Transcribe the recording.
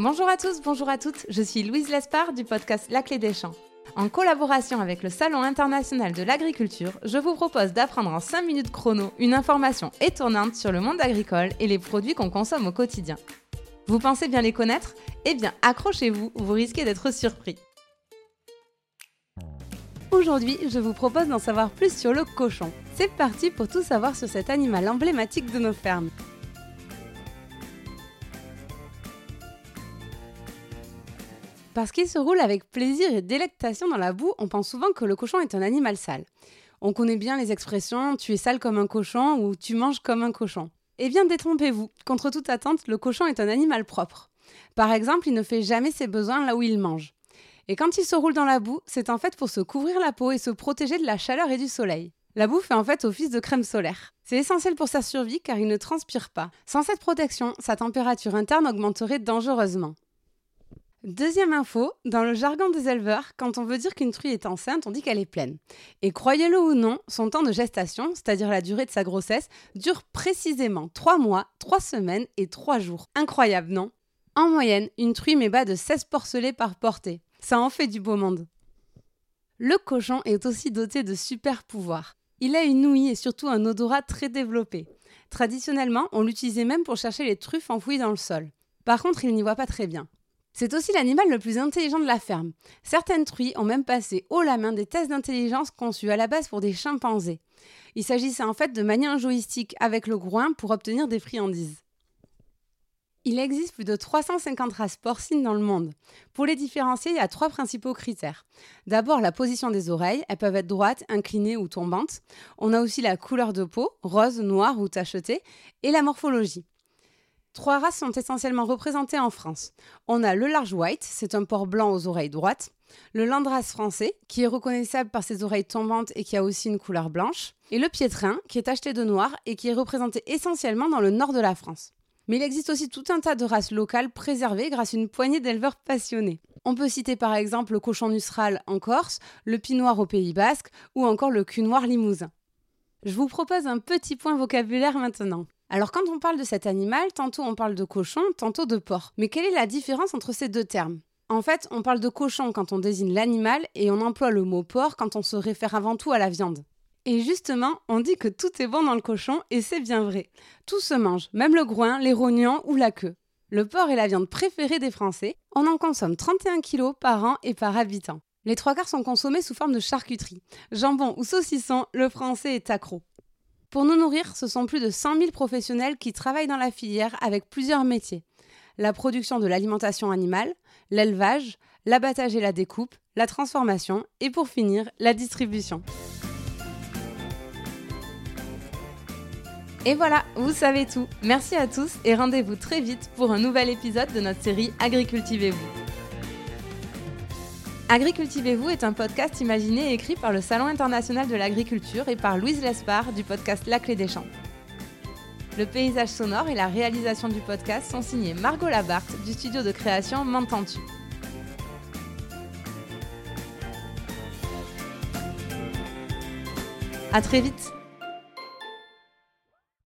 Bonjour à tous, bonjour à toutes, je suis Louise Lespard du podcast La Clé des Champs. En collaboration avec le Salon international de l'agriculture, je vous propose d'apprendre en 5 minutes chrono une information étonnante sur le monde agricole et les produits qu'on consomme au quotidien. Vous pensez bien les connaître? Eh bien, accrochez-vous, vous risquez d'être surpris. Aujourd'hui, je vous propose d'en savoir plus sur le cochon. C'est parti pour tout savoir sur cet animal emblématique de nos fermes. Parce qu'il se roule avec plaisir et délectation dans la boue, on pense souvent que le cochon est un animal sale. On connaît bien les expressions tu es sale comme un cochon ou tu manges comme un cochon. Eh bien, détrompez-vous. Contre toute attente, le cochon est un animal propre. Par exemple, il ne fait jamais ses besoins là où il mange. Et quand il se roule dans la boue, c'est en fait pour se couvrir la peau et se protéger de la chaleur et du soleil. La boue fait en fait office de crème solaire. C'est essentiel pour sa survie car il ne transpire pas. Sans cette protection, sa température interne augmenterait dangereusement. Deuxième info, dans le jargon des éleveurs, quand on veut dire qu'une truie est enceinte, on dit qu'elle est pleine. Et croyez-le ou non, son temps de gestation, c'est-à-dire la durée de sa grossesse, dure précisément 3 mois, 3 semaines et 3 jours. Incroyable, non? En moyenne, une truie met bas de 16 porcelets par portée. Ça en fait du beau monde. Le cochon est aussi doté de super pouvoirs. Il a une ouïe et surtout un odorat très développé. Traditionnellement, on l'utilisait même pour chercher les truffes enfouies dans le sol. Par contre, il n'y voit pas très bien. C'est aussi l'animal le plus intelligent de la ferme. Certaines truies ont même passé haut la main des tests d'intelligence conçus à la base pour des chimpanzés. Il s'agissait en fait de manier un joystick avec le groin pour obtenir des friandises. Il existe plus de 350 races porcines dans le monde. Pour les différencier, il y a trois principaux critères. D'abord, la position des oreilles. Elles peuvent être droites, inclinées ou tombantes. On a aussi la couleur de peau, rose, noire ou tachetée, et la morphologie. Trois races sont essentiellement représentées en France. On a le large white, c'est un porc blanc aux oreilles droites. Le landras français, qui est reconnaissable par ses oreilles tombantes et qui a aussi une couleur blanche. Et le piétrin, qui est tacheté de noir et qui est représenté essentiellement dans le nord de la France. Mais il existe aussi tout un tas de races locales préservées grâce à une poignée d'éleveurs passionnés. On peut citer par exemple le cochon nusral en Corse, le noir au Pays Basque ou encore le cul noir limousin. Je vous propose un petit point vocabulaire maintenant. Alors quand on parle de cet animal, tantôt on parle de cochon, tantôt de porc. Mais quelle est la différence entre ces deux termes? En fait, on parle de cochon quand on désigne l'animal et on emploie le mot porc quand on se réfère avant tout à la viande. Et justement, on dit que tout est bon dans le cochon et c'est bien vrai. Tout se mange, même le groin, les rognons ou la queue. Le porc est la viande préférée des Français. On en consomme 31 kg par an et par habitant. Les trois quarts sont consommés sous forme de charcuterie. Jambon ou saucisson, le français est accro. Pour nous nourrir, ce sont plus de 100 000 professionnels qui travaillent dans la filière avec plusieurs métiers. La production de l'alimentation animale, l'élevage, l'abattage et la découpe, la transformation et pour finir, la distribution. Et voilà, vous savez tout. Merci à tous et rendez-vous très vite pour un nouvel épisode de notre série Agricultivez-vous. Agricultivez-vous est un podcast imaginé et écrit par le Salon international de l'agriculture et par Louise Lespard du podcast La Clé des Champs. Le paysage sonore et la réalisation du podcast sont signés Margot Labarthe du studio de création M'entends-tu. À très vite